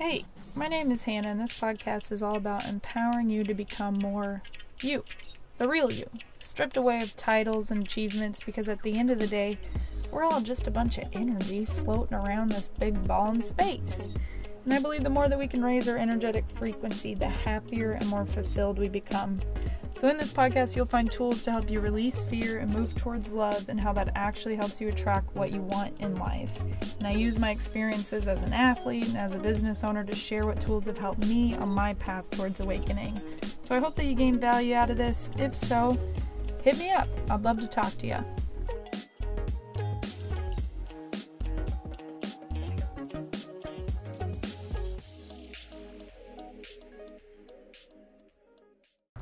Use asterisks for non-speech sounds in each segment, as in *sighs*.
Hey, my name is Hannah, and this podcast is all about empowering you to become more you, the real you, stripped away of titles and achievements because at the end of the day, we're all just a bunch of energy floating around this big ball in space. And I believe the more that we can raise our energetic frequency, the happier and more fulfilled we become. So, in this podcast, you'll find tools to help you release fear and move towards love, and how that actually helps you attract what you want in life. And I use my experiences as an athlete and as a business owner to share what tools have helped me on my path towards awakening. So, I hope that you gain value out of this. If so, hit me up. I'd love to talk to you.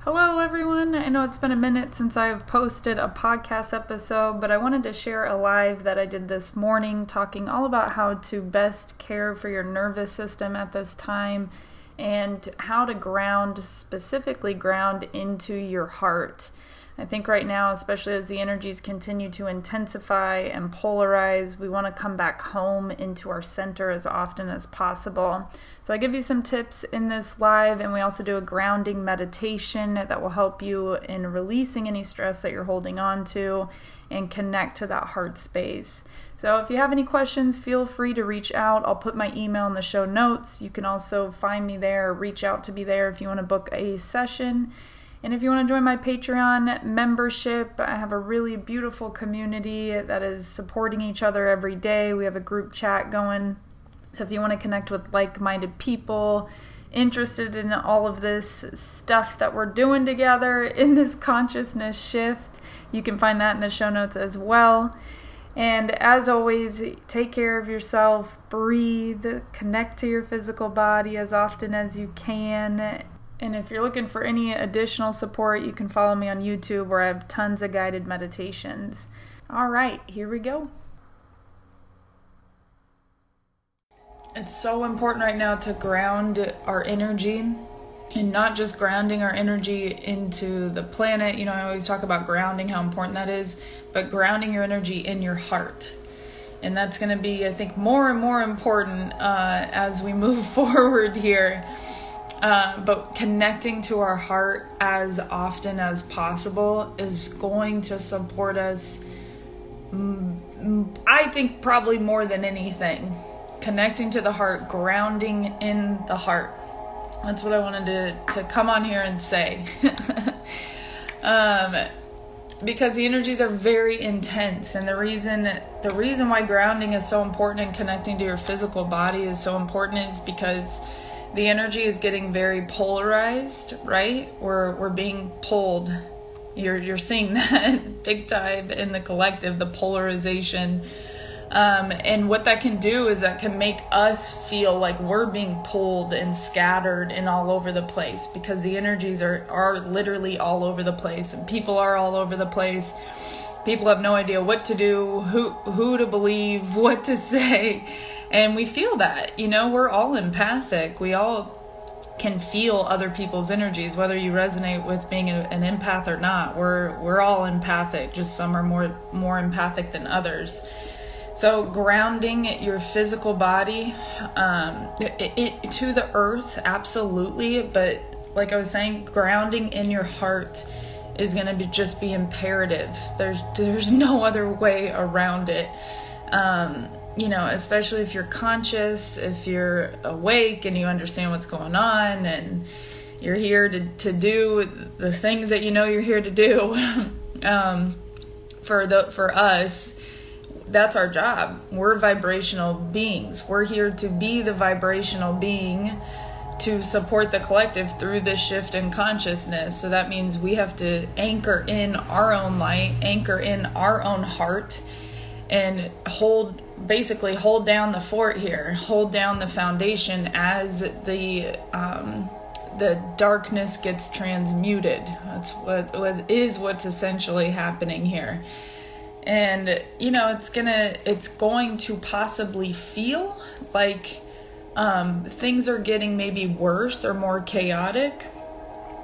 Hello, everyone. I know it's been a minute since I've posted a podcast episode, but I wanted to share a live that I did this morning talking all about how to best care for your nervous system at this time and how to ground, specifically ground into your heart. I think right now, especially as the energies continue to intensify and polarize, we want to come back home into our center as often as possible. So, I give you some tips in this live, and we also do a grounding meditation that will help you in releasing any stress that you're holding on to and connect to that heart space. So, if you have any questions, feel free to reach out. I'll put my email in the show notes. You can also find me there, reach out to me there if you want to book a session. And if you want to join my Patreon membership, I have a really beautiful community that is supporting each other every day. We have a group chat going. So if you want to connect with like minded people, interested in all of this stuff that we're doing together *laughs* in this consciousness shift, you can find that in the show notes as well. And as always, take care of yourself, breathe, connect to your physical body as often as you can, and if you're looking for any additional support, you can follow me on YouTube where I have tons of guided meditations. All right, here we go. It's so important right now to ground our energy and not just grounding our energy into the planet. You know, I always talk about grounding, how important that is, but grounding your energy in your heart. And that's going to be, I think, more and more important uh, as we *laughs* move forward here uh, but connecting to our heart as often as possible is going to support us. I think probably more than anything, connecting to the heart, grounding in the heart. That's what I wanted to, to come on here and say. *laughs* um, because the energies are very intense and the reason the reason why grounding is so important and connecting to your physical body is so important is because the energy is getting very polarized, right? We're we're being pulled. You're you're seeing *laughs* that big time in the collective, the polarization. Um, and what that can do is that can make us feel like we're being pulled and scattered and all over the place because the energies are are literally all over the place and people are all over the place people have no idea what to do who who to believe *laughs* what to say and we feel that, you know, we're all empathic. We all can feel other people's energies, whether you resonate with being a, an empath or not. We're we're all empathic. Just some are more more empathic than others. So grounding your physical body um, it, it, to the earth, absolutely. But like I was saying, grounding in your heart is going to be just be imperative. There's there's no other way around it. Um, you know, especially if you're conscious, if you're awake and you understand what's going on and you're here to, to do the things that you know you're here to do. *laughs* um, for the for us, that's our job. We're vibrational beings. We're here to be the vibrational being to support the collective through this shift in consciousness. So that means we have to anchor in our own light, anchor in our own heart and hold basically hold down the fort here hold down the foundation as the um, the darkness gets transmuted. That's what, what is what's essentially happening here. And you know it's gonna it's going to possibly feel like um, things are getting maybe worse or more chaotic.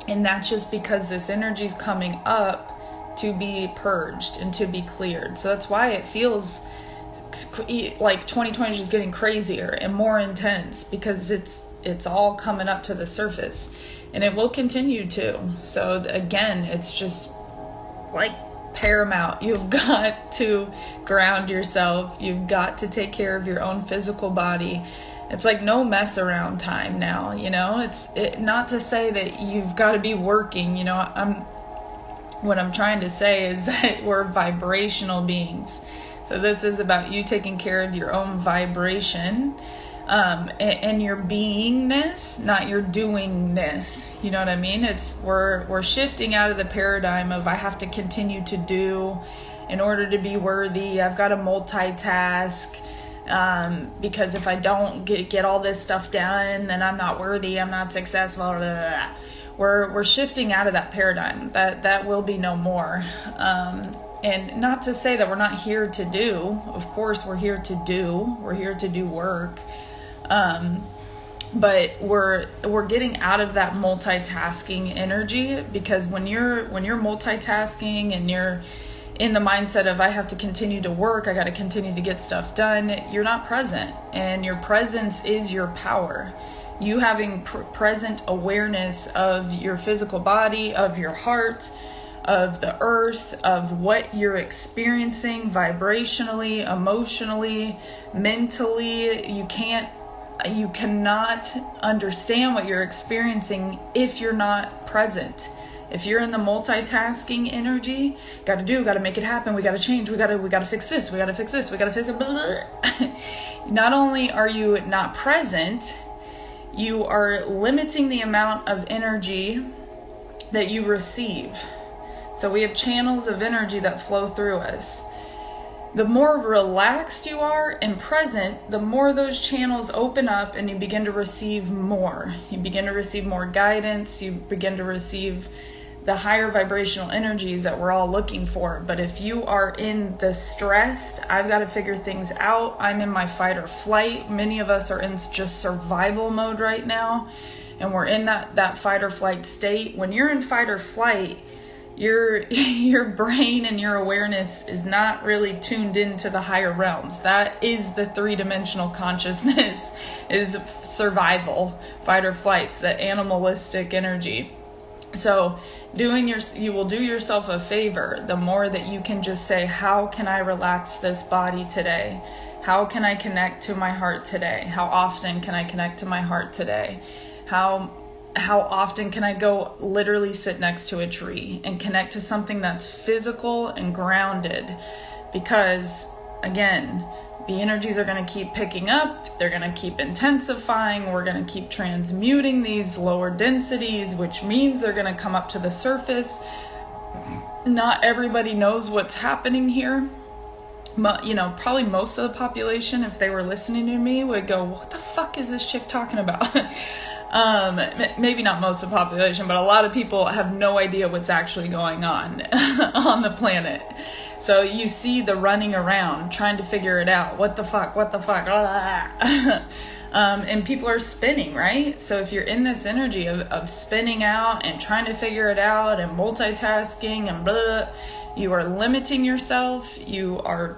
And that's just because this energy is coming up to be purged and to be cleared. So that's why it feels like 2020 is just getting crazier and more intense because it's it's all coming up to the surface. And it will continue to. So again it's just like paramount. *laughs* You've got to ground yourself. You've got to take care of your own physical body. It's like no mess around time now you know? It's it, not to say that you've got to be working you know? I'm what i'm trying to say is *laughs* that we're vibrational beings so this is about you taking care of your own vibration um, and, and, your beingness, not your doingness. You know what I mean? It's we're we're shifting out of the paradigm of I have to continue to do in order to be worthy. I've got to multitask um, because if I don't get get all this stuff done, then I'm not worthy. I'm not successful. Blah, blah, blah. We're we're shifting out of that paradigm. That that will be no more. Um, and not to say that we're not here to do. Of course, we're here to do. We're here to do work. Um, but we're we're getting out of that multitasking energy because when you're when you're multitasking and you're in the mindset of I have to continue to work, I got to continue to get stuff done, you're not present and your presence is your power. You having pr- present awareness of your physical body, of your heart, of the earth, of what you're experiencing vibrationally, emotionally, mentally. You can't, you cannot understand what you're experiencing if you're not present. If you're in the multitasking energy, got to do, got to make it happen. We got to change. We got to, we got to fix this. We got to fix this. We got to fix it. *laughs* not only are you not present, you are limiting the amount of energy that you receive so we have channels of energy that flow through us. The more relaxed you are and present, the more those channels open up and you begin to receive more. You begin to receive more guidance, you begin to receive the higher vibrational energies that we're all looking for. But if you are in the stressed, I've got to figure things out, I'm in my fight or flight. Many of us are in just survival mode right now, and we're in that, that fight or flight state. When you're in fight or flight, your *laughs* your brain and your awareness is not really tuned into the higher realms. That is the three-dimensional consciousness *laughs* is survival fight or flights that animalistic energy. So doing your you will do yourself a favor the more that you can just say how can i relax this body today? How can i connect to my heart today? How often can i connect to my heart today? How how often can I go literally sit next to a tree and connect to something that's physical and grounded? Because, again, the energies are going to keep picking up, they're going to keep intensifying, we're going to keep transmuting these lower densities, which means they're going to come up to the surface. Not everybody knows what's happening here. But, you know, probably most of the population, if they were listening to me, would go, What the fuck is this chick talking about? *laughs* Um, maybe not most of the population, but a lot of people have no idea what's actually going on *laughs* on the planet. So you see the running around trying to figure it out. What the fuck? What the fuck? *laughs* um, and people are spinning, right? So if you're in this energy of, of spinning out and trying to figure it out and multitasking and blah, you are limiting yourself. You are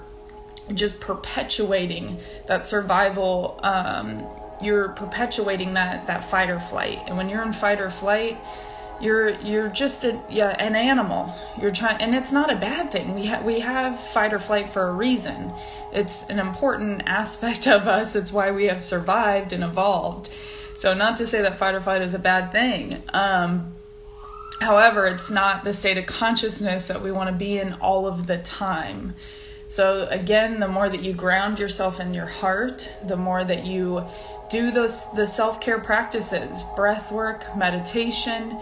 just perpetuating that survival um, you're perpetuating that that fight or flight. And when you're in fight or flight you're you're just a yeah an animal. You're trying and it's not a bad thing. We have we have fight or flight for a reason. It's an important aspect of us. It's why we have survived and evolved. So not to say that fight or flight is a bad thing. Um however it's not the state of consciousness that we want to be in all of the time. So again the more that you ground yourself in your heart the more that you do those the self-care practices breath work meditation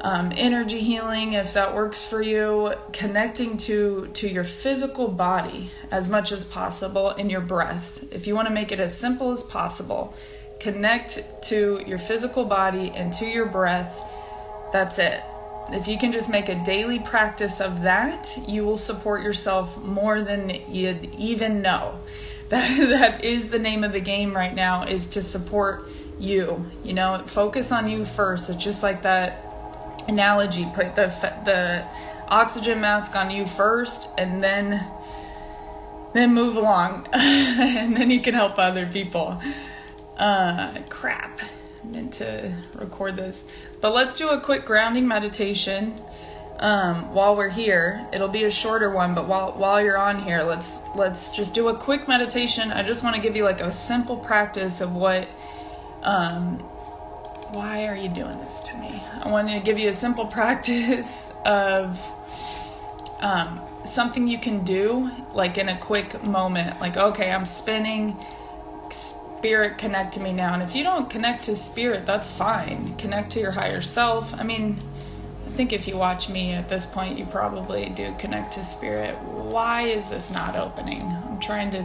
um, energy healing if that works for you connecting to to your physical body as much as possible in your breath. If you want to make it as simple as possible connect to your physical body and to your breath. That's it. If you can just make a daily practice of that you will support yourself more than you'd even know *laughs* that that is the name of the game right now is to support you you know focus on you first it's just like that analogy put the the oxygen mask on you first and then then move along *laughs* and then you can help other people. Uh, crap. I meant to record this. But let's do a quick grounding meditation um, while we're here. It'll be a shorter one, but while while you're on here, let's let's just do a quick meditation. I just want to give you like a simple practice of what. Um, why are you doing this to me? I want to give you a simple *laughs* practice of um, something you can do, like in a quick moment. Like, okay, I'm spinning. Spirit, connect to me now. And if you don't connect to spirit, that's fine. Connect to your higher self. I mean think if you watch me at this point, you probably do connect to spirit. Why is this not opening? I'm trying to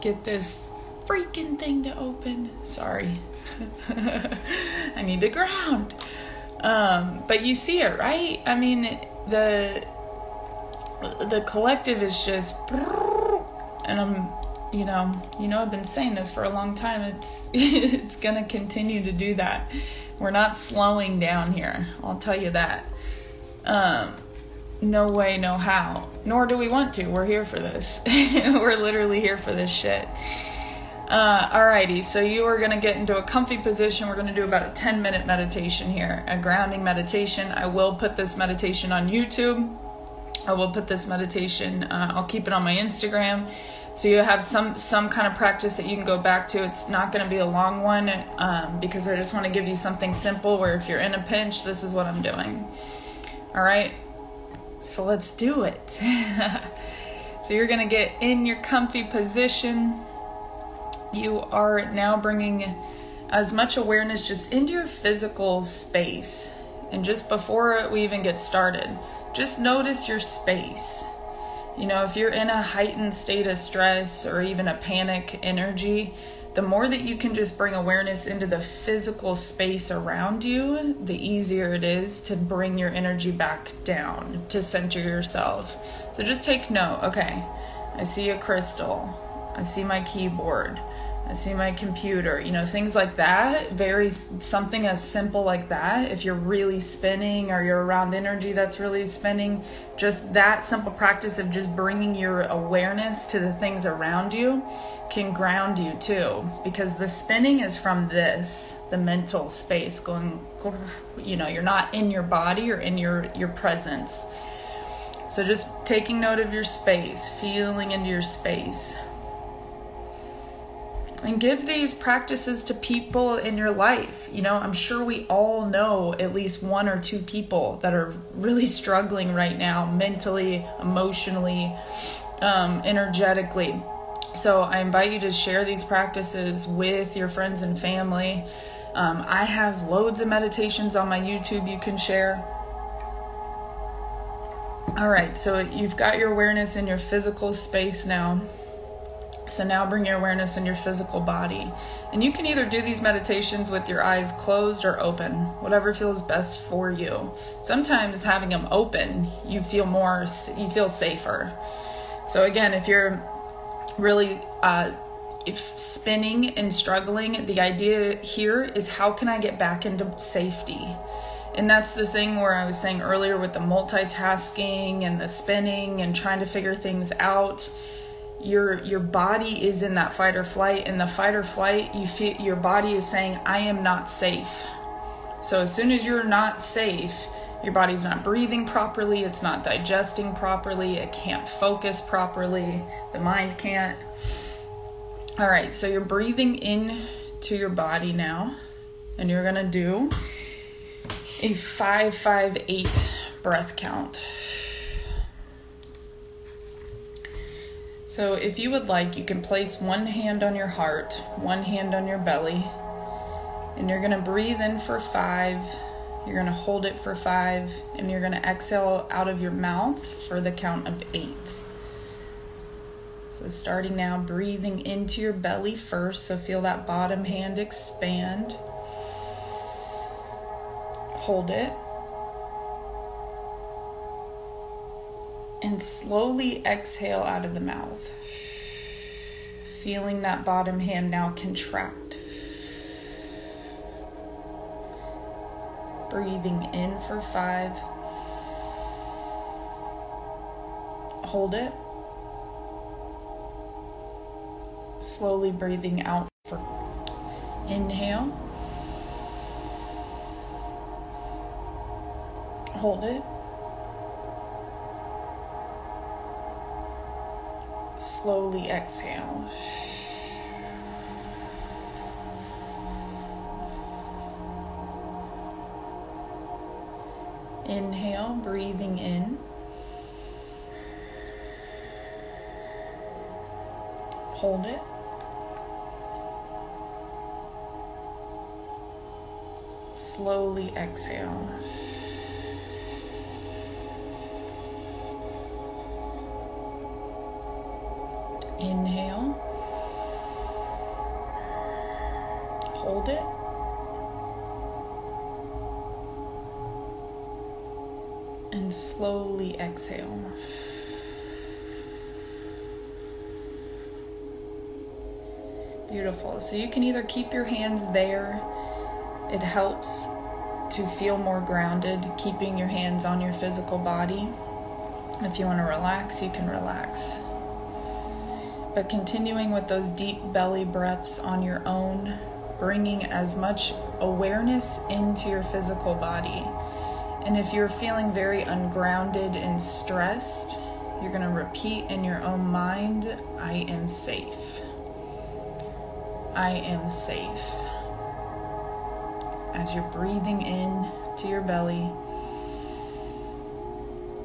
get this freaking thing to open. Sorry. *laughs* I need to ground. Um, but you see it, right? I mean, the the collective is just and I'm you know, you know I've been saying this for a long time. It's *laughs* it's going to continue to do that. We're not slowing down here. I'll tell you that. Um, no way, no how. Nor do we want to. We're here for this. *laughs* We're literally here for this shit. Uh, alrighty, so you are going to get into a comfy position. We're going to do about a 10 minute meditation here, a grounding meditation. I will put this meditation on YouTube. I will put this meditation, uh, I'll keep it on my Instagram so you have some some kind of practice that you can go back to. It's not going to be a long one um, because i just want to give you something simple where if you're in a pinch this is what i'm doing. All right? So let's do it. *laughs* So you're going to get in your comfy position. You are now bringing as much awareness just into your physical space. And just before we even get started just notice your space you know, if you're in a heightened state of stress or even a panic energy, the more that you can just bring awareness into the physical space around you, the easier it is to bring your energy back down, to center yourself. So just take note okay, I see a crystal, I see my keyboard, I see my computer, you know, things like that. Very something as simple like that. If you're really spinning or you're around energy that's really spinning, just that simple practice of just bringing your awareness to the things around you can ground you too. Because the spinning is from this, the mental space going, you know, you're not in your body or in your, your presence. So just taking note of your space, feeling into your space and give these practices to people in your life. You know, I'm sure we all know at least one or two people that are really *laughs* struggling right now, mentally, emotionally, um, energetically. So I invite you to share these practices with your friends and family. Um, I have loads of meditations on my YouTube you can share. All right, so you've got your awareness in your physical space now. So now bring your awareness in your physical body. And you can either do these meditations with your eyes closed or open, whatever feels best for you. Sometimes having them open, you feel more, you feel safer. So again, if you're really uh, if spinning and struggling, the idea here is how can I get back into safety? And that's the thing where I was saying earlier with the multitasking and the spinning and trying to figure things out your your body is in that fight or flight. And the fight or flight you feel your body is saying i am not safe. So as soon as you're not safe your body's not breathing properly it's not digesting properly it can't focus properly the mind can't. All right so you're breathing in to your body now and you're gonna do a five five eight breath count So, if you would like, you can place one hand on your heart, one hand on your belly, and you're going to breathe in for five. You're going to hold it for five, and you're going to exhale out of your mouth for the count of eight. So, starting now, breathing into your belly first. So, feel that bottom hand expand. Hold it. And slowly exhale out of the mouth. Feeling that bottom hand now contract. Breathing in for five. Hold it. Slowly breathing out for inhale. Hold it. Slowly exhale. Inhale, breathing in. Hold it. Slowly exhale. Inhale. Hold it. And slowly exhale. Beautiful. So you can either keep your hands there, it helps to feel more grounded, keeping your hands on your physical body. If you want to relax, you can relax. But continuing with those deep belly breaths on your own, bringing as much awareness into your physical body. And if you're feeling very ungrounded and stressed, you're going to repeat in your own mind I am safe. I am safe. As you're breathing in to your belly,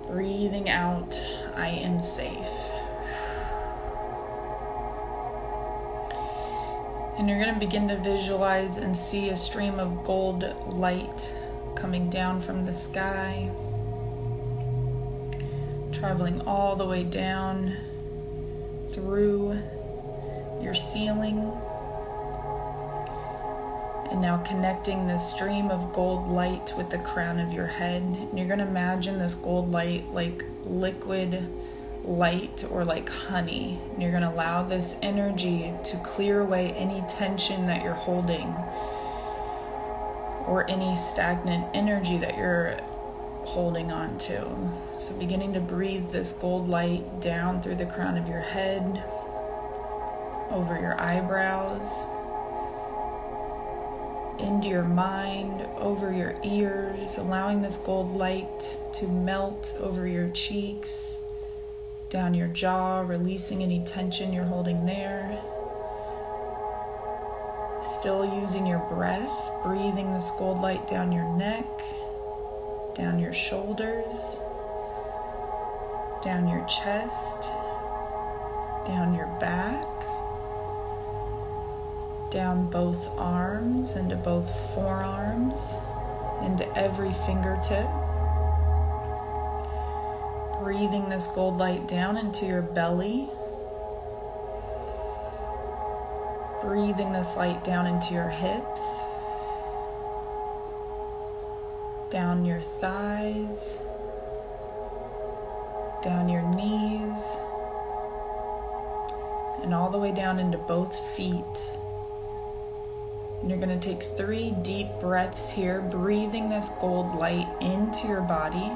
breathing out, I am safe. And you're going to begin to visualize and see a stream of gold light coming down from the sky, traveling all the way down through your ceiling. And now connecting this stream of gold light with the crown of your head. And you're going to imagine this gold light like liquid light or like honey. And you're going to allow this energy to clear away any tension that you're holding or any stagnant energy that you're holding on to. So, beginning to breathe this gold light down through the crown of your head, over your eyebrows, into your mind, over your ears, allowing this gold light to melt over your cheeks down your jaw, releasing any tension you're holding there. Still using your breath, breathing this gold light down your neck, down your shoulders, down your chest, down your back, down both arms into both forearms, into every fingertip breathing this gold light down into your belly. Breathing this light down into your hips, down your thighs, down your knees, and all the way down into both feet. And you're going to take three deep breaths here, breathing this gold light into your body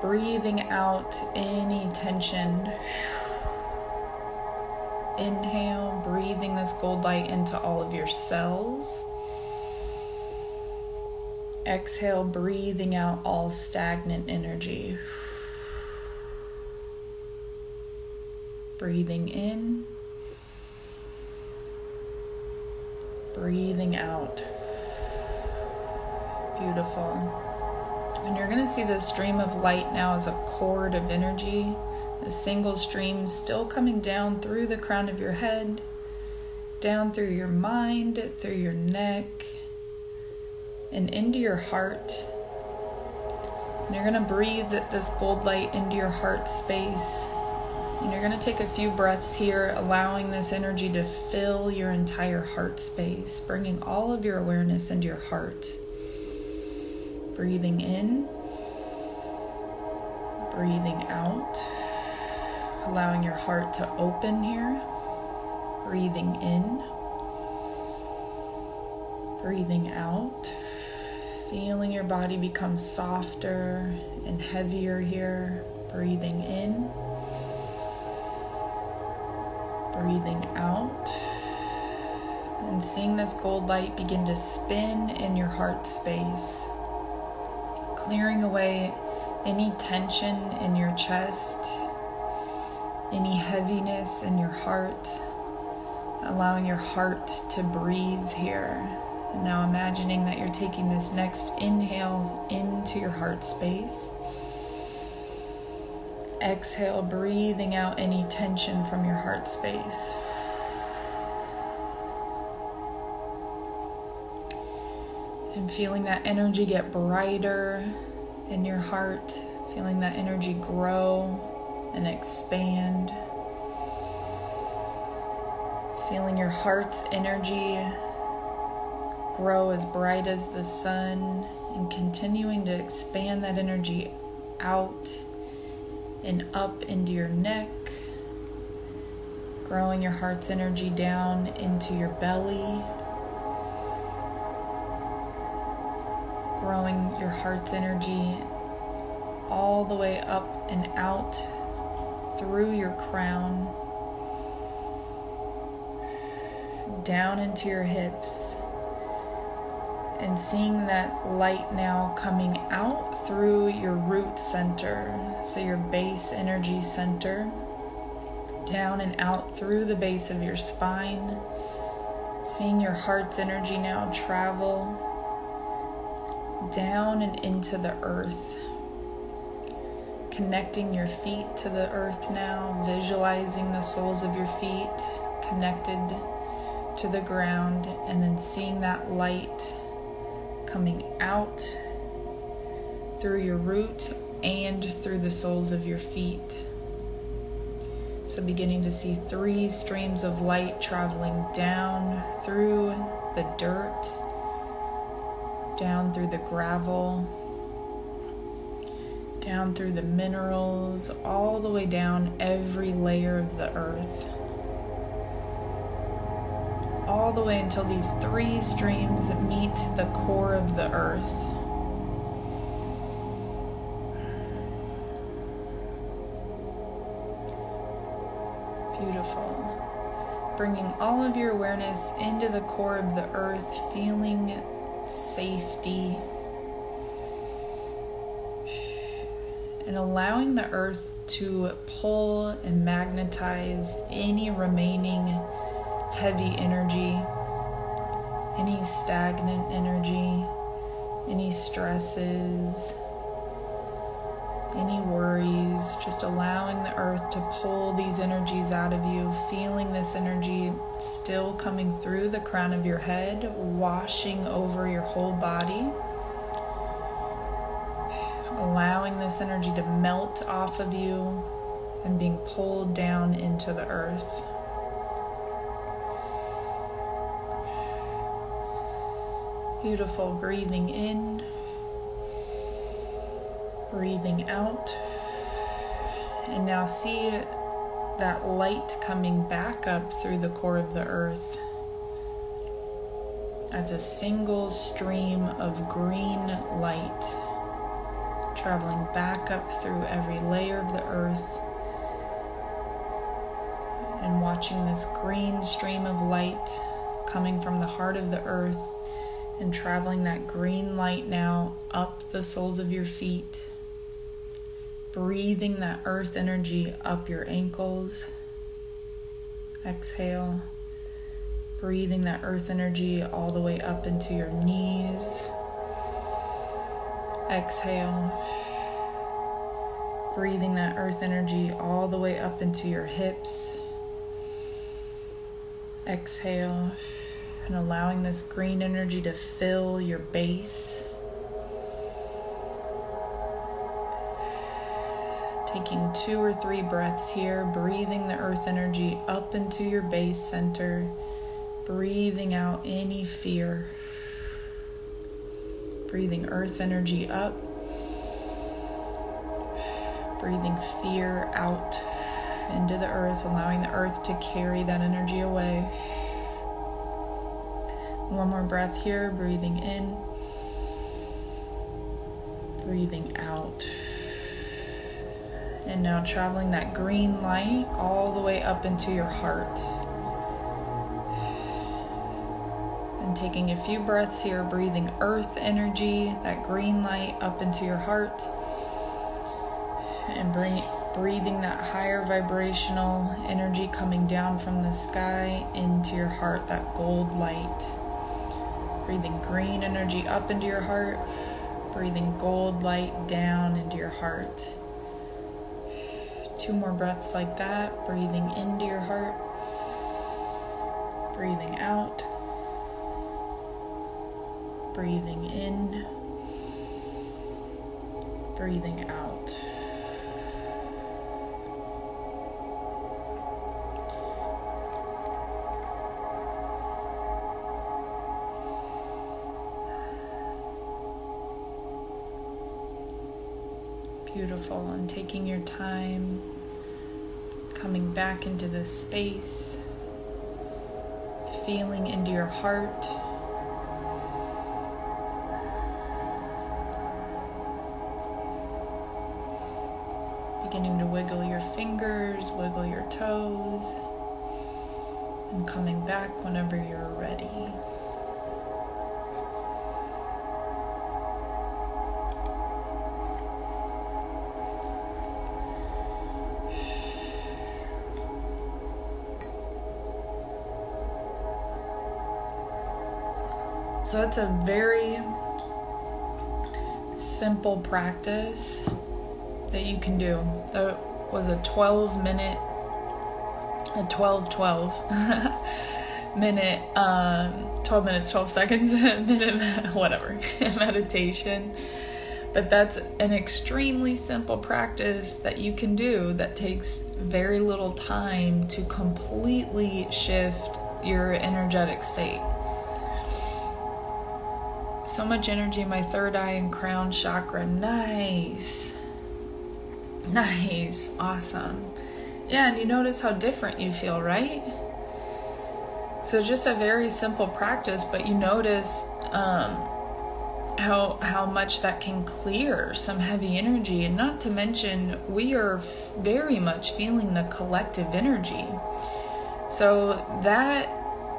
breathing out any tension. Inhale, breathing this gold light into all of your cells. Exhale, breathing out all stagnant energy. Breathing in, breathing out. Beautiful. And you're going to see this stream of light now as a cord of energy, a single stream still coming down through the crown of your head, down through your mind, through your neck, and into your heart. And you're going to breathe this gold light into your heart space. And you're going to take a few breaths here, allowing this energy to fill your entire heart space, bringing all of your awareness into your heart breathing in, breathing out, allowing your heart to open here, breathing in, breathing out, feeling your body become softer and heavier here, breathing in. Breathing out and seeing this gold light begin to spin in your heart space, clearing away any tension in your chest, any heaviness in your heart, allowing your heart to breathe here. And now imagining that you're taking this next inhale into your heart space. Exhale, breathing out any tension from your heart space. Feeling that energy get brighter in your heart, feeling that energy grow and expand. Feeling your heart's energy grow as bright as the sun and continuing to expand that energy out and up into your neck, growing your heart's energy down into your belly, growing your heart's energy all the way up and out through your crown, down into your hips and seeing that light now coming out through your root center, so your base energy center, down and out through the base of your spine, seeing your heart's energy now travel down and into the earth. Connecting your feet to the earth now, visualizing the soles of your feet connected to the ground, and then seeing that light coming out through your root and through the soles of your feet. So, beginning to see three streams of light traveling down through the dirt, down through the gravel, down through the minerals, all the way down every layer of the earth all the way until these three streams meet the core of the earth. Beautiful. Bringing all of your awareness into the core of the earth, feeling safety. And allowing the earth to pull and magnetize any remaining heavy energy, any stagnant energy, any stresses, any worries, just allowing the earth to pull these energies out of you, feeling this energy still coming through the crown of your head, washing over your whole body. Allowing this energy to melt off of you and being pulled down into the earth. Beautiful. Breathing in, breathing out. And now see that light coming back up through the core of the earth as a single stream of green light traveling back up through every layer of the earth and watching this green stream of light coming from the heart of the earth and traveling that green light now up the soles of your feet, breathing that earth energy up your ankles. Exhale, breathing that earth energy all the way up into your knees. Exhale, breathing that earth energy all the way up into your hips. Exhale and allowing this green energy to fill your base. Taking two or three breaths here, breathing the earth energy up into your base center, breathing out any fear. Breathing earth energy up, breathing fear out into the earth, allowing the earth to carry that energy away. One more breath here, breathing in, breathing out. And now traveling that green light all the way up into your heart. And taking a few breaths here, breathing earth energy, that green light up into your heart. And bring, breathing that higher vibrational energy coming down from the sky into your heart, that gold light. Breathing green energy up into your heart, breathing gold light down into your heart. Two more breaths like that, breathing into your heart, breathing out, breathing in, breathing out. Beautiful, and taking your time coming back into this space, feeling into your heart. Beginning to wiggle your fingers, wiggle your toes, and coming back whenever you're ready. So it's a very simple practice that you can do. That was a 12 minute, a 12 12 *laughs* minute, um, 12 minutes, 12 seconds, *laughs* minute, *laughs* whatever, meditation. But that's an extremely simple practice that you can do that takes very little time to completely shift your energetic state so much energy in my third eye and crown chakra. Nice. Nice. Awesome. Yeah, and you notice how different you feel, right? So just a very simple practice, but you notice um, how how much that can clear some heavy energy, and not to mention we are very much feeling the collective energy. So that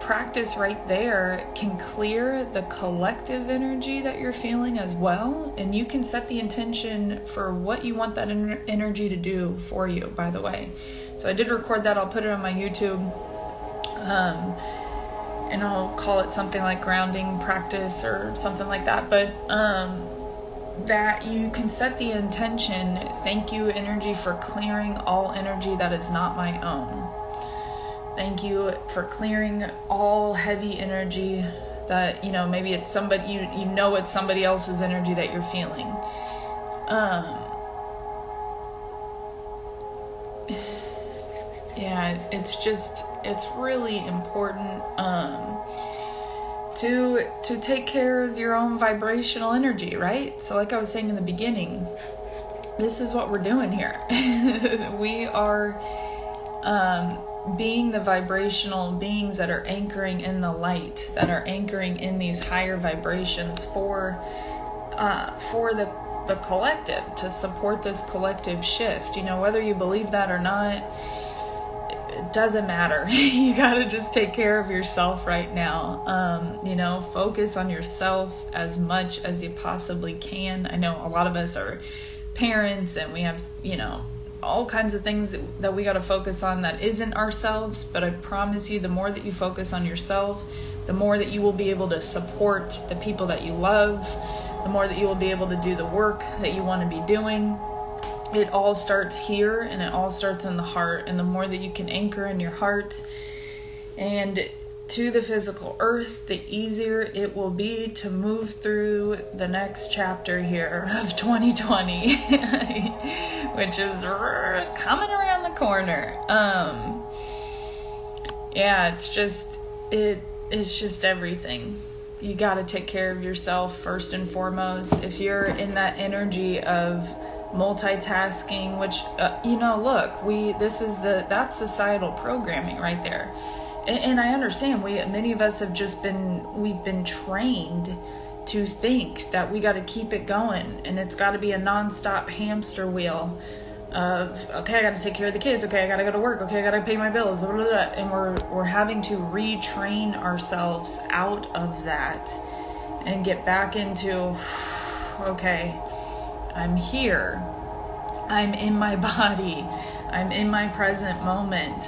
practice right there can clear the collective energy that you're feeling as well. And you can set the intention for what you want that energy to do for you, by the way. So I did record that, I'll put it on my YouTube. Um, and I'll call it something like grounding practice or something like that. But um, that you can set the intention thank you, energy, for clearing all energy that is not my own. Thank you for clearing all heavy energy that, you know, maybe it's somebody, you, you know, it's somebody else's energy that you're feeling. Um, yeah, it's just, it's really important, um, to to take care of your own vibrational energy, right? So like I was saying in the beginning, this is what we're doing here. *laughs* we are um being the vibrational beings that are anchoring in the light, that are anchoring in these higher vibrations for uh, for the the collective to support this collective shift. You know, whether you believe that or not, it doesn't matter. *laughs* you got to just take care of yourself right now. Um, you know, focus on yourself as much as you possibly can. I know a lot of us are parents and we have, you know, all kinds of things that, that we got to focus on that isn't ourselves. But I promise you, the more that you focus on yourself, the more that you will be able to support the people that you love, the more that you will be able to do the work that you want to be doing. It all starts here and it all starts in the heart. And the more that you can anchor in your heart and to the physical earth, the easier it will be to move through the next chapter here of *laughs* 2020, *laughs* which is coming around the corner. Um, yeah, it's just it it's just everything. You got to take care of yourself first and foremost. If you're in that energy of multitasking, which uh, you know, look, we this is the that's societal programming right there and I understand we many of us have just been we've been trained to think that we got to keep it going and it's got to be a nonstop hamster wheel. of okay i gotta take care of the kids okay i gotta go to work okay i gotta pay my bills blah, blah, blah. and we're we're having to retrain ourselves out of that and get back into *sighs* okay i'm here i'm in my *laughs* body i'm in my present moment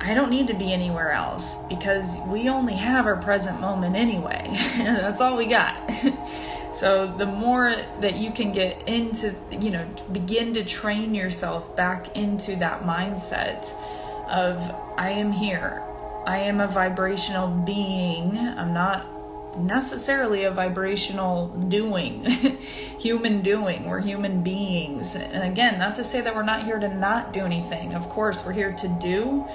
I don't need to be anywhere else because we only have our present moment anyway. *laughs* That's all we got. *laughs* so the more that you can get into, you know, begin to train yourself back into that mindset of I am here. I am a vibrational being. I'm not necessarily a vibrational doing, *laughs* human doing. We're human beings. And again, not to say that we're not here to not do anything. Of course, we're here to do,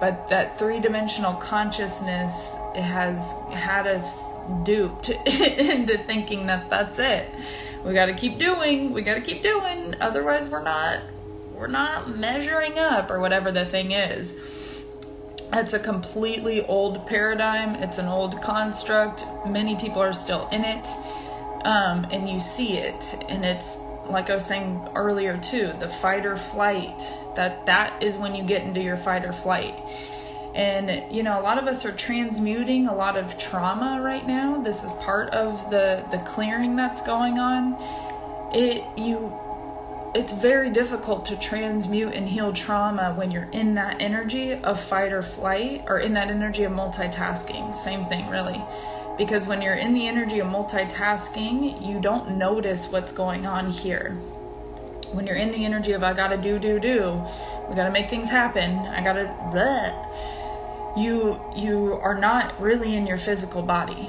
but that three dimensional consciousness has had us duped *laughs* into thinking that that's it. We got to keep doing, we got to keep doing, otherwise we're not we're not measuring up or whatever the thing is. It's a completely old paradigm. It's an old construct. Many people are still in it. Um, and you see it. And it's like I was saying earlier too, the fight or flight. That that is when you get into your fight or flight. And you know, a lot of us are transmuting a lot of trauma right now. This is part of the the clearing that's going on. It you it's very difficult to transmute and heal trauma when you're in that energy of fight or flight or in that energy of multitasking. Same thing, really. Because when you're in the energy of multitasking, you don't notice what's going on here. When you're in the energy of I gotta do, do, do, we gotta make things happen, I gotta, bleh, you you are not really in your physical body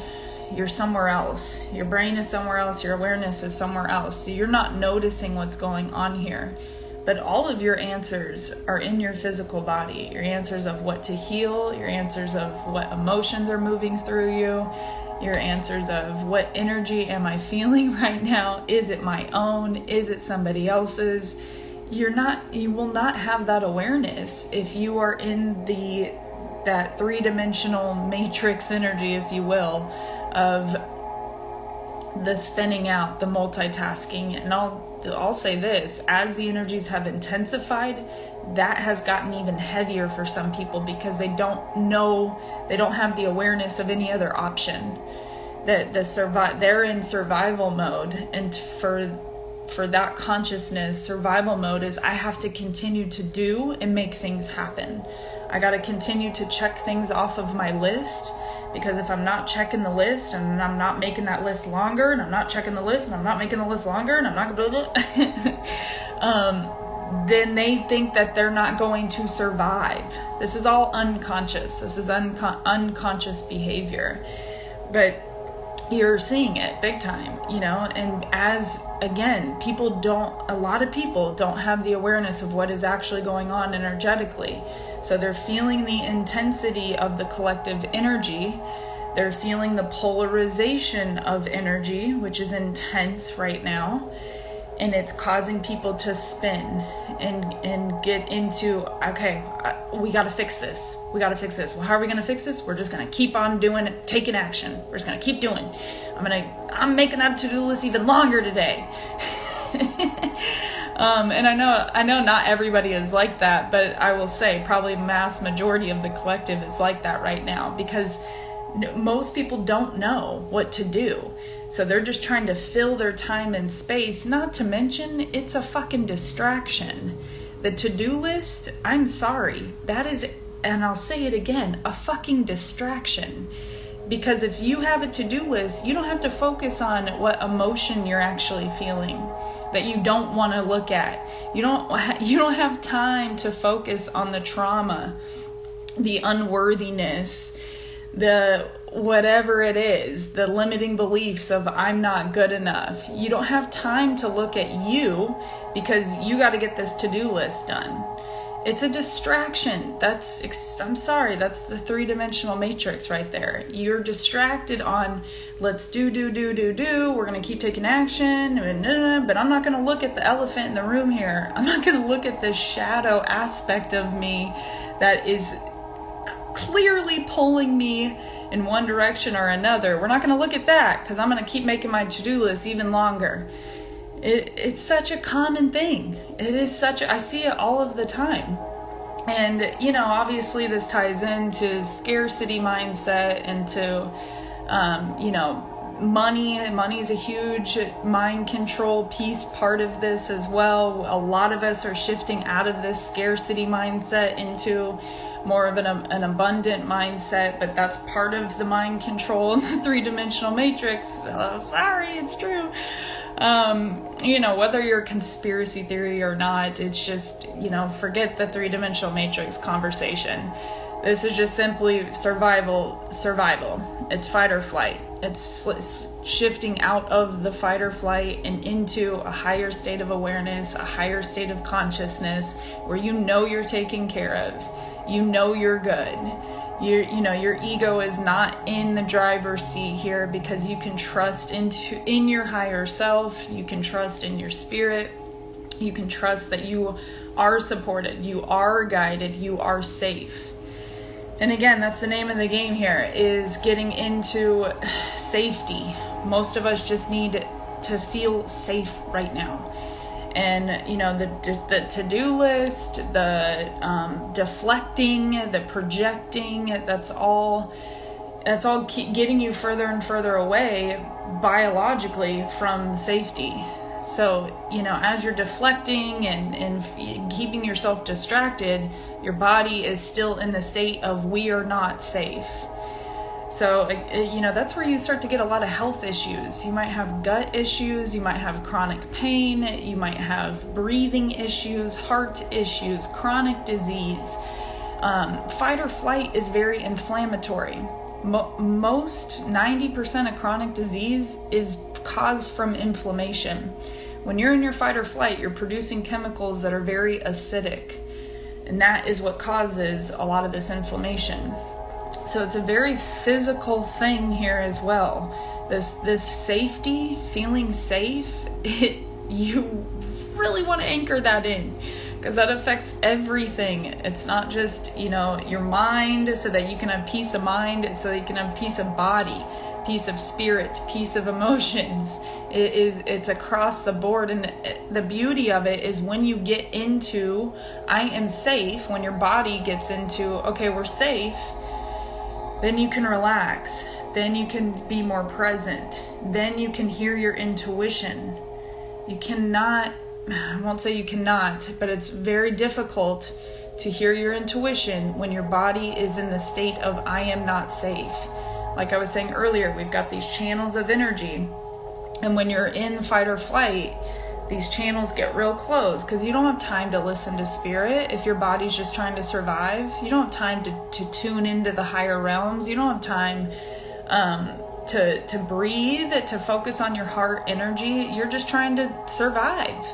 you're somewhere else. Your brain is somewhere else. Your awareness is somewhere else. So you're not noticing what's going on here. But all of your answers are in your physical body. Your answers of what to heal, your answers of what emotions are moving through you, your answers of what energy am I feeling *laughs* right now? Is it my own? Is it somebody else's? You're not you will not have that awareness if you are in the that three-dimensional matrix energy if you will of the spinning out, the multitasking, and I'll I'll say this: as the energies have intensified, that has gotten even heavier for some people because they don't know, they don't have the awareness of any other option. That the survive, they're in survival mode, and for for that consciousness, survival mode is I have to continue to do and make things happen. I got to continue to check things off of my list because if I'm not checking the list and I'm not making that list longer and I'm not checking the list and I'm not making the list longer and I'm not gonna *laughs* um, then they think that they're not going to survive. This is all unconscious. This is unco- unconscious behavior. But you're seeing it big time, you know, and as again, people don't, a lot of people don't have the awareness of what is actually going on energetically. So they're feeling the intensity of the collective energy. They're feeling the polarization of energy, which is intense right now and it's causing people to spin and and get into okay we got to fix this. We got to fix this. Well how are we going to fix this? We're just going to keep on doing it taking action. We're just going to keep doing. I'm going to i'm making that to-do list even longer today. *laughs* Um, and i know i know not everybody is like that but i will say probably mass majority of the collective is like that right now because most people don't know what to do. So they're just trying to fill their time and space, not to mention it's a fucking distraction. The to do list, I'm sorry, that is, and I'll say it again, a fucking distraction. Because if you have a to do list, you don't have to focus on what emotion you're actually feeling that you don't want to look at. You don't *laughs* you don't have time to focus on the trauma, the unworthiness, the whatever it is, the limiting beliefs of I'm not good enough. You don't have time to look at you because you got to get this to do list done. It's a distraction. That's, I'm sorry, that's the three dimensional matrix right there. You're distracted on, let's do, do, do, do, do. We're going to keep taking action, but I'm not going to look at the elephant in the room here. I'm not going to look at the shadow aspect of me that is clearly pulling me in one direction or another. We're not going to look at that because I'm going to keep making my to do list even longer. it, it's such a common thing. It is such, I see it all of the time. And, you know, obviously this ties into scarcity mindset and to, um, you know, money money is a huge mind control piece part of this as well a lot of us are shifting out of this scarcity mindset into more of an, an abundant mindset but that's part of the mind control in *laughs* the three-dimensional matrix so sorry it's true um, you know, whether you're conspiracy theory or not, it's just, you know, forget the three dimensional matrix conversation. This is just simply survival, survival. It's fight or flight. It's shifting out of the fight or flight and into a higher state of awareness, a higher state of consciousness where you know you're taken care of, you know you're good. Your you know your ego is not in the driver's seat here because you can trust into in your higher self you can trust in your spirit you can trust that you are supported you are guided you are safe. And again that's the name of the game here is getting into *sighs* safety. Most of us just need to feel safe right now and you know the the to-do list the um, deflecting the projecting that's all that's all getting you further and further away biologically from safety. So you know as you're deflecting and and keeping yourself distracted your body is still in the state of we are not safe so, you know, that's where you start to get a lot of health issues. You might have gut issues, you might have chronic pain, you might have breathing issues, heart issues, chronic disease. Um, fight or flight is very inflammatory. Mo- most 90% of chronic disease is caused from inflammation. When you're in your fight or flight, you're producing chemicals that are very acidic, and that is what causes a lot of this inflammation. So it's a very physical thing here as well. This this safety, feeling safe, it, you really want to anchor that in because that affects everything. It's not just, you know, your mind so that you can have peace of mind, it's so you can have peace of body, peace of spirit, peace of emotions. It is it's across the board and the beauty of it is when you get into I am safe, when your body gets into okay, we're safe then you can relax. Then you can be more present. Then you can hear your intuition. You cannot, I won't say you cannot, but it's very difficult to hear your intuition when your body is in the state of I am not safe. Like I was saying earlier, we've got these channels of energy. And when you're in fight or flight, these channels get real close because you don't have time to listen to spirit if your body's just trying to survive. You don't have time to, to tune into the higher realms. You don't have time um, to, to breathe, to focus on your heart energy. You're just trying to survive.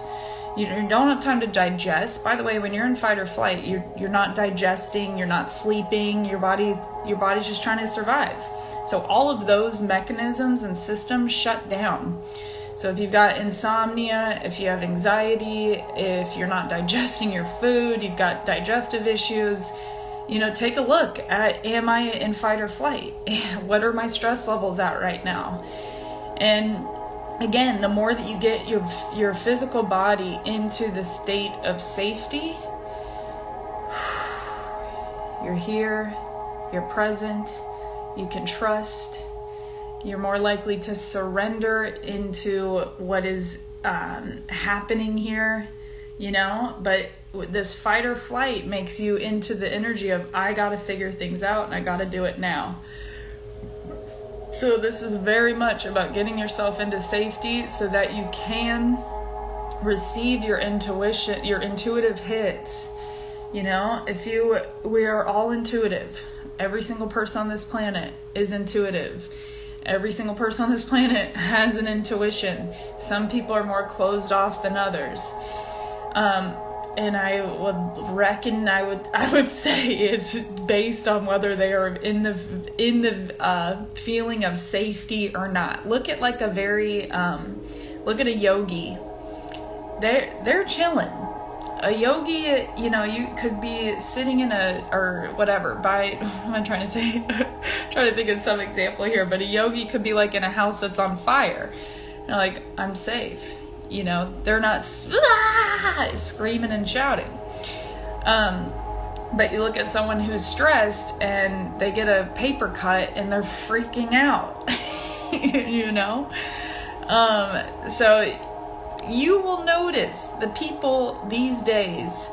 You don't have time to digest. By the way, when you're in fight or flight, you're you're not digesting, you're not sleeping. Your body your body's just trying to survive. So all of those mechanisms and systems shut down. So if you've got insomnia, if you have anxiety, if you're not *laughs* digesting your food, you've got digestive issues, you know, take a look at am I in fight or flight? *laughs* what are my stress levels at right now? And again, the more that you get your your physical body into the state of safety, *sighs* you're here, you're present, you can trust, you're more likely to surrender into what is um, happening here, you know. But this fight or flight makes you into the energy of, I got to figure things out and I got to do it now. So, this is very much about getting yourself into safety so that you can receive your intuition, your intuitive hits. You know, if you, we are all intuitive. Every single person on this planet is intuitive Every single person on this planet has an intuition. Some people are more closed off than others. Um, and I would reckon I would *laughs* I would say it's based on whether they are in the in the uh, feeling of safety or not. Look at like a very um, look at a yogi. They're they're chilling a yogi, you know, you could be sitting in a or whatever. By *laughs* what I'm trying to say, *laughs* trying to think of some example here, but a yogi could be like in a house that's on fire. You're like, I'm safe. You know, they're not ah, screaming and shouting. Um, but you look at someone who's stressed and they get a paper cut and they're freaking out. *laughs* you know? Um, so you will notice the people these days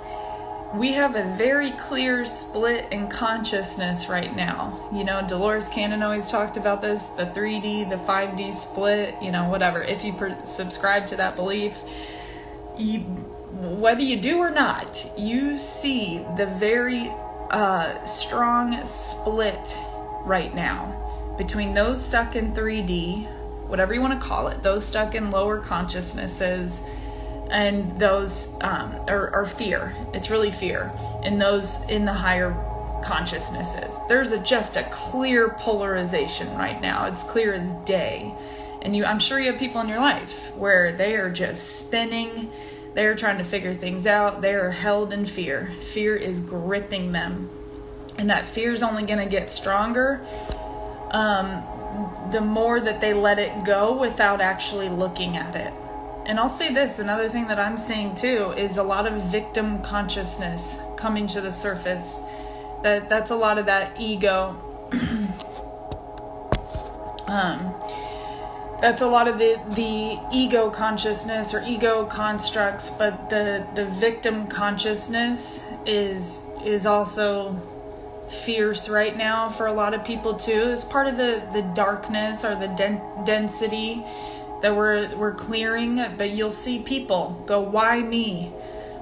we have a very clear split in consciousness right now. You know, Dolores Cannon always talked about this the 3D, the 5D split, you know, whatever. If you per- subscribe to that belief, you, whether you do or not, you see the very uh, strong split right now between those stuck in 3D, whatever you want to call it, those stuck in lower consciousnesses and those um, fear. It's really fear, and those in the higher consciousnesses. There's a, just a clear polarization right now. It's clear as day, and you. I'm sure you have people in your life where they are just spinning. They are trying to figure things out. They are held in fear. Fear is gripping them, and that fear is only going to get stronger. Um, the more that they let it go without actually looking at it and I'll say this another thing that I'm seeing too is a lot of victim consciousness coming to the surface. That that's a lot of that ego. *clears throat* um, that's a lot of the the ego consciousness or ego constructs, but the the victim consciousness is is also fierce right now for a lot of people too. It's part of the the darkness or the den- density that we're we're clearing, but you'll see people go, "Why me?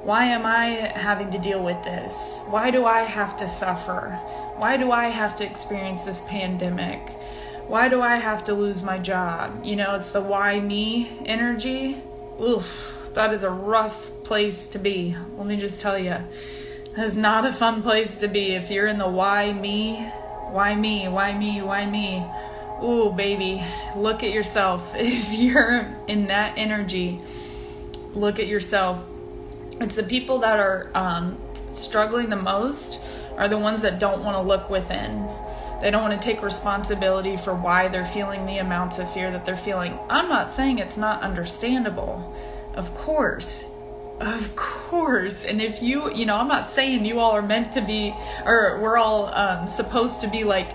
Why am I having to deal with this? Why do I have to suffer? Why do I have to experience this pandemic? Why do I have to lose my job?" You know, it's the why me energy. Oof, that is a rough place to be. Let me just tell you. Is not a fun place to be if you're in the why me, why me, why me, why me Ooh, baby, look at yourself. *laughs* If you're in that energy, look at yourself. It's the people that are um, struggling the most are the ones that don't want to look within. They don't want to take responsibility for why they're feeling the amounts of fear that they're feeling. I'm not saying it's not understandable. Of course. Of course. And if you, you know, I'm not saying you all are meant to be, or we're all um, supposed to be like,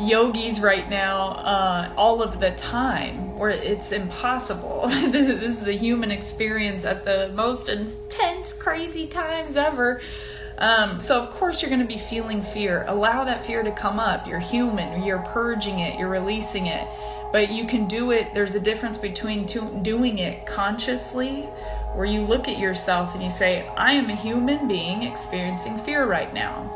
yogis right now uh, all of the time where it's impossible. *laughs* This is the human experience at the most intense crazy times ever. Um, so of course you're going to be feeling fear. Allow that fear to come up. You're human. You're purging it. You're releasing it. But you can do it. There's a difference between to, doing it consciously where you look at yourself and you say i am a human being experiencing fear right now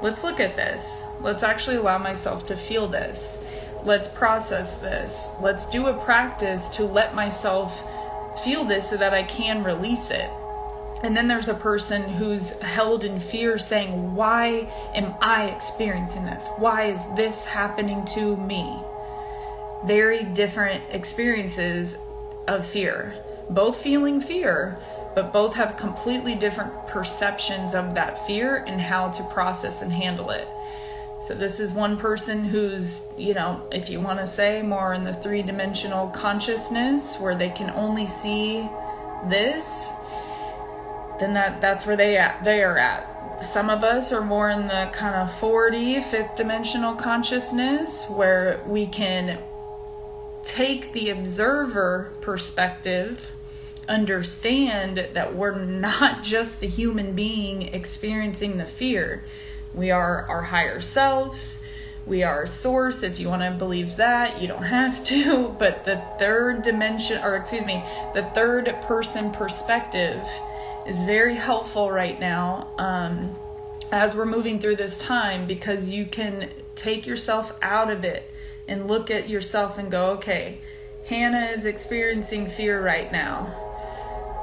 let's look at this. Let's actually allow myself to feel this. Let's process this. Let's do a practice to let myself feel this so that I can release it. And then there's a person who's held in fear saying, Why am I experiencing this? Why is this happening to me? Very different experiences of fear. Both feeling fear, but both have completely different perceptions of that fear and how to process and handle it. So, this is one person who's, you know, if you want to say more in the three dimensional consciousness where they can only see this, then that, that's where they, at, they are at. Some of us are more in the kind of 4D, fifth dimensional consciousness where we can take the observer perspective understand that we're not *laughs* just the human being experiencing the fear. We are our higher selves. We are source, if you want to believe that. You don't have *laughs* to. But the third dimension, or excuse me, the third person perspective is very helpful right now um, as we're moving through this time because you can take yourself out of it and look at yourself and go, okay, Hannah is experiencing fear right now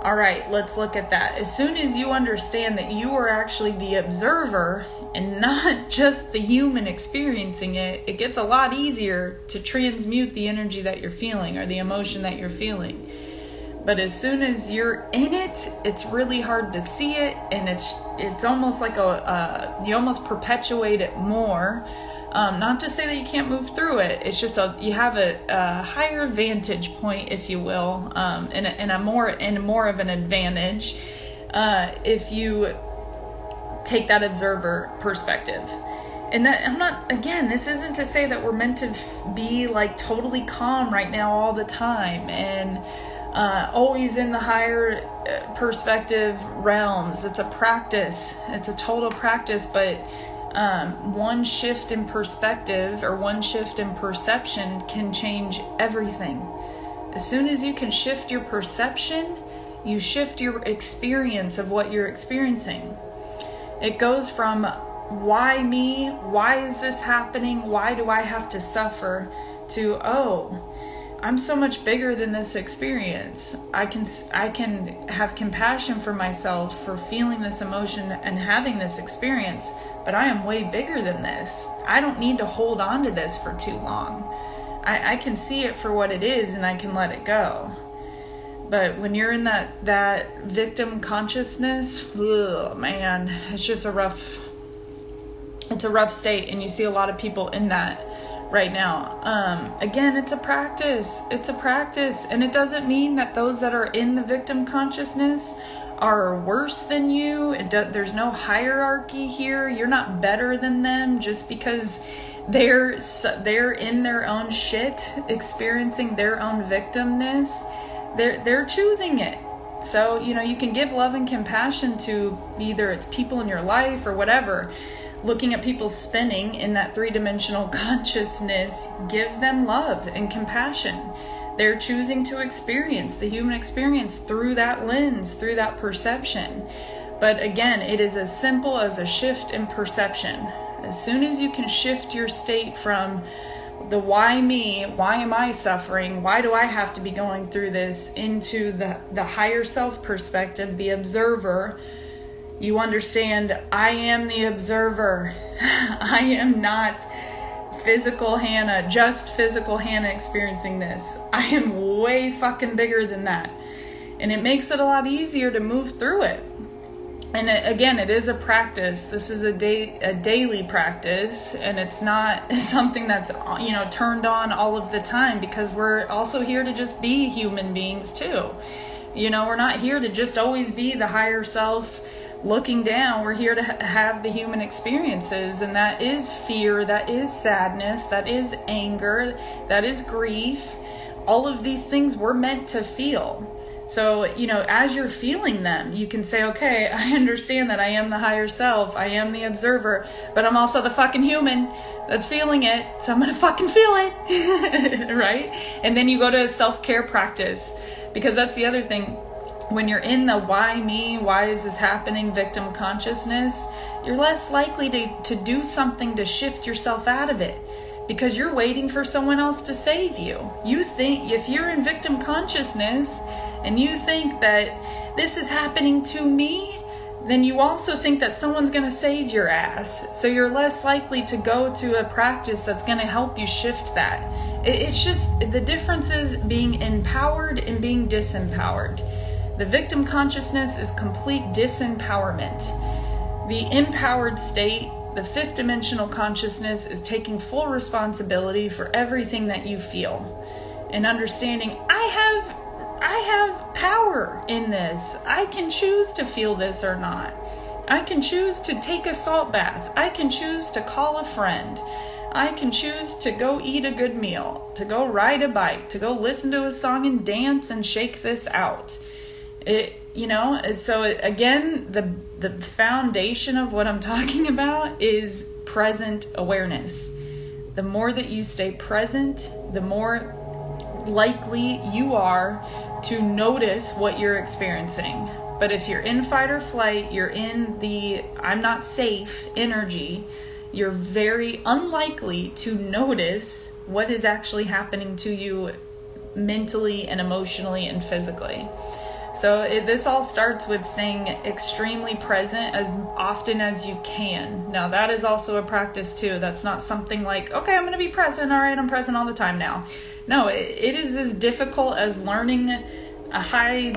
all right, let's look at that. As soon as you understand that you are actually the observer and *laughs* not just the human experiencing it, it gets a lot easier to transmute the energy that you're feeling or the emotion that you're feeling. But as soon as you're in it, it's really hard to see it, and it's it's almost like a uh, you almost perpetuate it more Um, not to say that you can't move through it. It's just a, you have a, a higher vantage point, if you will, um, and, a, and a more and more of an advantage uh, if you take that observer perspective. And that I'm not again, this isn't to say that we're meant to be like totally calm right now all the time and uh, always in the higher uh, perspective realms. It's a practice, it's a total practice, but um, one shift in perspective or one shift in perception can change everything. As soon as you can shift your perception, you shift your experience of what you're experiencing. It goes from why me? Why is this happening? Why do I have to suffer? to oh, I'm so much bigger than this experience. I can I can have compassion for myself for feeling this emotion and having this experience, but I am way bigger than this. I don't need to hold on to this for too long. I, I can see it for what it is and I can let it go. But when you're in that that victim consciousness, ugh, man, it's just a rough it's a rough state and you see a lot of people in that right now. Um, again, it's a practice. It's a practice. And it doesn't mean that those that are in the victim consciousness are worse than you. Do, there's no hierarchy here. You're not better than them just because they're they're in their own shit, experiencing their own victimness they're they're choosing it so you know you can give love and compassion to either it's people in your life or whatever looking at people spinning in that three-dimensional *laughs* consciousness give them love and compassion they're choosing to experience the human experience through that lens through that perception but again it is as simple as a shift in perception as soon as you can shift your state from the why me, why am I suffering, why do I have to be going through this into the, the higher self perspective, the observer, you understand I am the observer. *laughs* I am not physical Hannah, just physical Hannah experiencing this. I am way fucking bigger than that. And it makes it a lot easier to move through it and it, again it is a practice this is a day a daily practice and it's not *laughs* something that's you know turned on all of the time because we're also here to just be human beings too you know we're not here to just always be the higher self looking down we're here to ha- have the human experiences and that is fear that is sadness that is anger that is grief all of these things we're meant to feel so, you know, as you're feeling them, you can say, okay, *laughs* I understand that I am the higher self, I am the observer, but I'm also the fucking human that's feeling it, so I'm gonna fucking feel it, *laughs* right? And then you go to self care practice because that's the other thing. When you're in the why me, why is this happening victim consciousness, you're less likely to, to do something to shift yourself out of it because you're waiting for someone else to save you. You think if you're in victim consciousness, and you think that this is happening to me, then you also think that someone's going to save your ass. So you're less likely to go to a practice that's going to help you shift that. It's just the difference is being empowered and being disempowered. The victim consciousness is complete disempowerment. The empowered state, the fifth dimensional consciousness, is taking full responsibility for everything that you feel and understanding I have I have power in this. I can choose to feel this or not. I can choose to take a salt bath. I can choose to call a friend. I can choose to go eat a good meal, to go ride a bike, to go listen to a song and dance and shake this out. It, you know, so again, the the foundation of what I'm *laughs* talking about is present awareness. The more that you stay present, the more likely you are to notice what you're experiencing. But if you're in fight or flight, you're in the I'm not safe energy, you're very unlikely to notice what is actually happening to you mentally and emotionally and physically. So it, this all starts with staying extremely present as often as you can. Now that is also a practice too. That's not something like, okay, I'm going to be present. All right, I'm present all the time now. No, it, it is as difficult as learning a high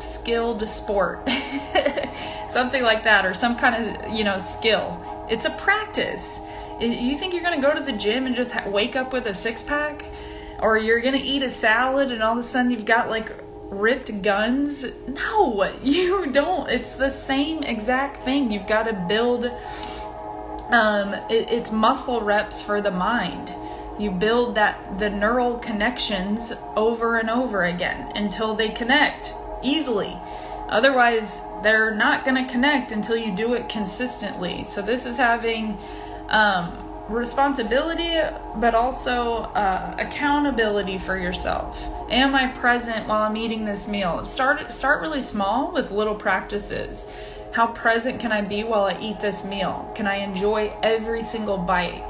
skilled sport. *laughs* Something like that or some kind of, you know, skill. It's a practice. You think you're going to go to the gym and just wake up with a six pack? Or you're going to eat a salad and all of a sudden you've got like ripped guns? No, you don't. It's the same exact thing. You've got to build um, it, it's muscle reps for the mind. You build that the neural connections over and over again until they connect easily. Otherwise, they're not going to connect until you do it consistently. So this is having um, responsibility, but also uh, accountability for yourself. Am I present while I'm eating this meal? Start start really small with little practices. How present can I be while I eat this meal? Can I enjoy every single bite?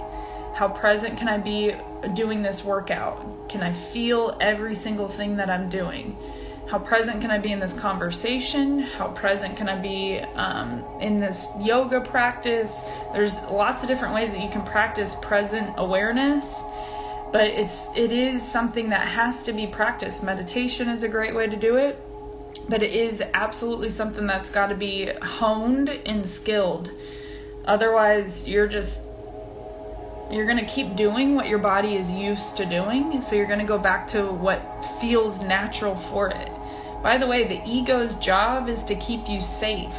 How present can I be doing this workout? Can I feel every single thing that I'm doing? How present can I be in this conversation? How present can I be um, in this yoga practice? There's lots of different ways that you can practice present awareness, but it's it is something that has to be practiced. Meditation is a great way to do it but it is absolutely something that's got to be honed and skilled. Otherwise, you're just you're going to keep doing what your body is used to doing, so you're going to go back to what feels natural for it. By the way, the ego's job is to keep you safe.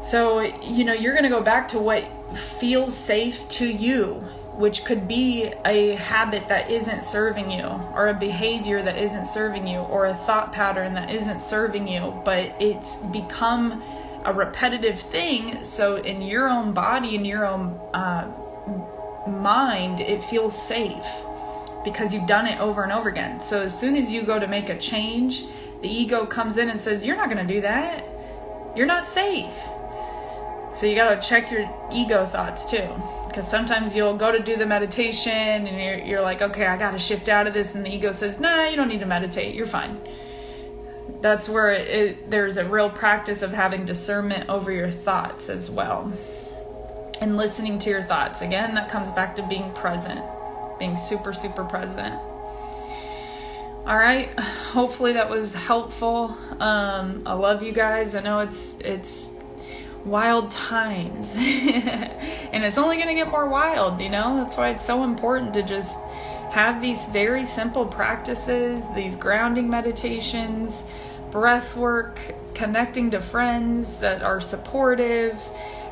So, you know, you're going to go back to what feels safe to you which could be a habit that isn't serving you, or a behavior that isn't serving you, or a thought pattern that isn't serving you, but it's become a repetitive thing. So, in your own body, in your own uh, mind, it feels safe because you've done it over and over again. So, as soon as you go to make a change, the ego comes in and says, You're not going to do that. You're not safe. So, you got to check your ego thoughts too because sometimes you'll go to do the meditation and you're, you're like okay i gotta shift out of this and the ego says nah you don't need to meditate you're fine that's where it, it, there's a real practice of having discernment over your thoughts as well and listening to your thoughts again that comes back to being present being super super present all right hopefully that was helpful um, i love you guys i know it's it's wild times. *laughs* and it's only going to get more wild, you know? That's why it's so important to just have these very simple practices, these grounding meditations, breath work, connecting to friends that are supportive,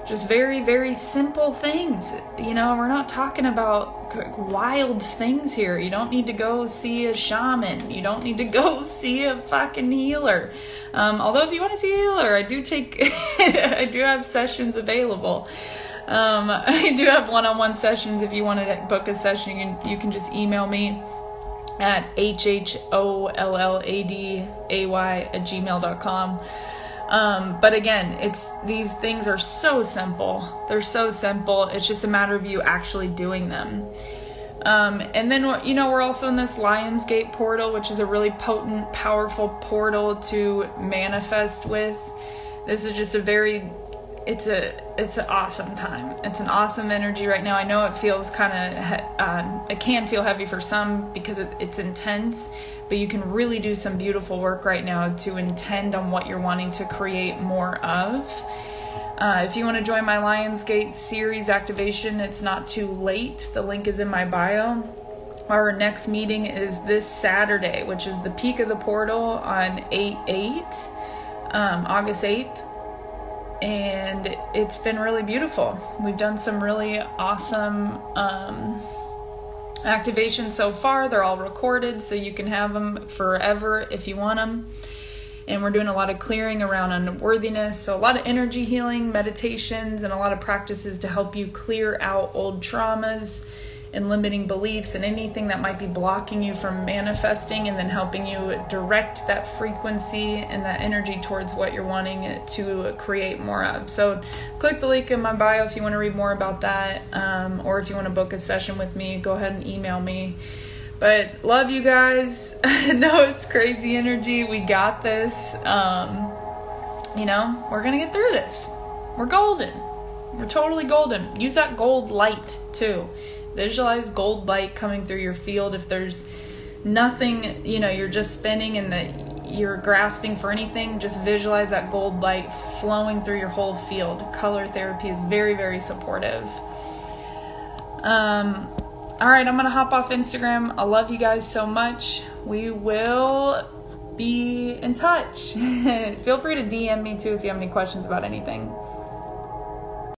just very, very simple things. You know, we're not talking about wild things here. You don't need to go see a shaman. You don't need to go *laughs* see a fucking healer. Um, although if you want to see a healer, I do take, *laughs* I do have sessions available. Um, *laughs* I do have one-on-one sessions. If you want to book a session, you can, you can just email me at h-h-o-l-l-a-d-a-y at gmail.com. Um, but again, it's these things are so simple. They're so simple. It's just a matter of you actually doing them. Um, and then, you know, we're also in this Lionsgate portal, which is a really potent, powerful portal to manifest with. This is just a very, it's a, it's an awesome time. It's an awesome energy right now. I know it feels kind of, uh, it can feel heavy for some because it, it's intense, but you can really do some beautiful work right now to intend on what you're wanting to create more of. Uh, if you want to join my Lionsgate series activation, it's not too late. The link is in my bio. Our next meeting is this Saturday, which is the peak of the portal on 8 8, um, August 8th. And it's been really beautiful. We've done some really awesome um, activations so far. They're all recorded, so you can have them forever if you want them and we're doing a lot of clearing around unworthiness. So, a lot of energy healing, meditations, and a lot of practices to help you clear out old traumas and limiting beliefs and anything that might be blocking you from manifesting, and then helping you direct that frequency and that energy towards what you're wanting to create more of. So, click the link in my bio if you want to read more about that, um, or if you want to book a session with me, go ahead and email me. But love you guys. *laughs* no, it's crazy energy. We got this. Um, you know, we're gonna get through this. We're golden. We're totally golden. Use that gold light too. Visualize gold light coming through your field. If there's nothing, you know, you're just spinning and that you're grasping for anything, just visualize that gold light flowing through your whole field. Color therapy is very, very supportive. Um, all right, I'm gonna hop off Instagram. I love you guys so much. We will be in touch. *laughs* Feel free to DM me too if you have any questions about anything.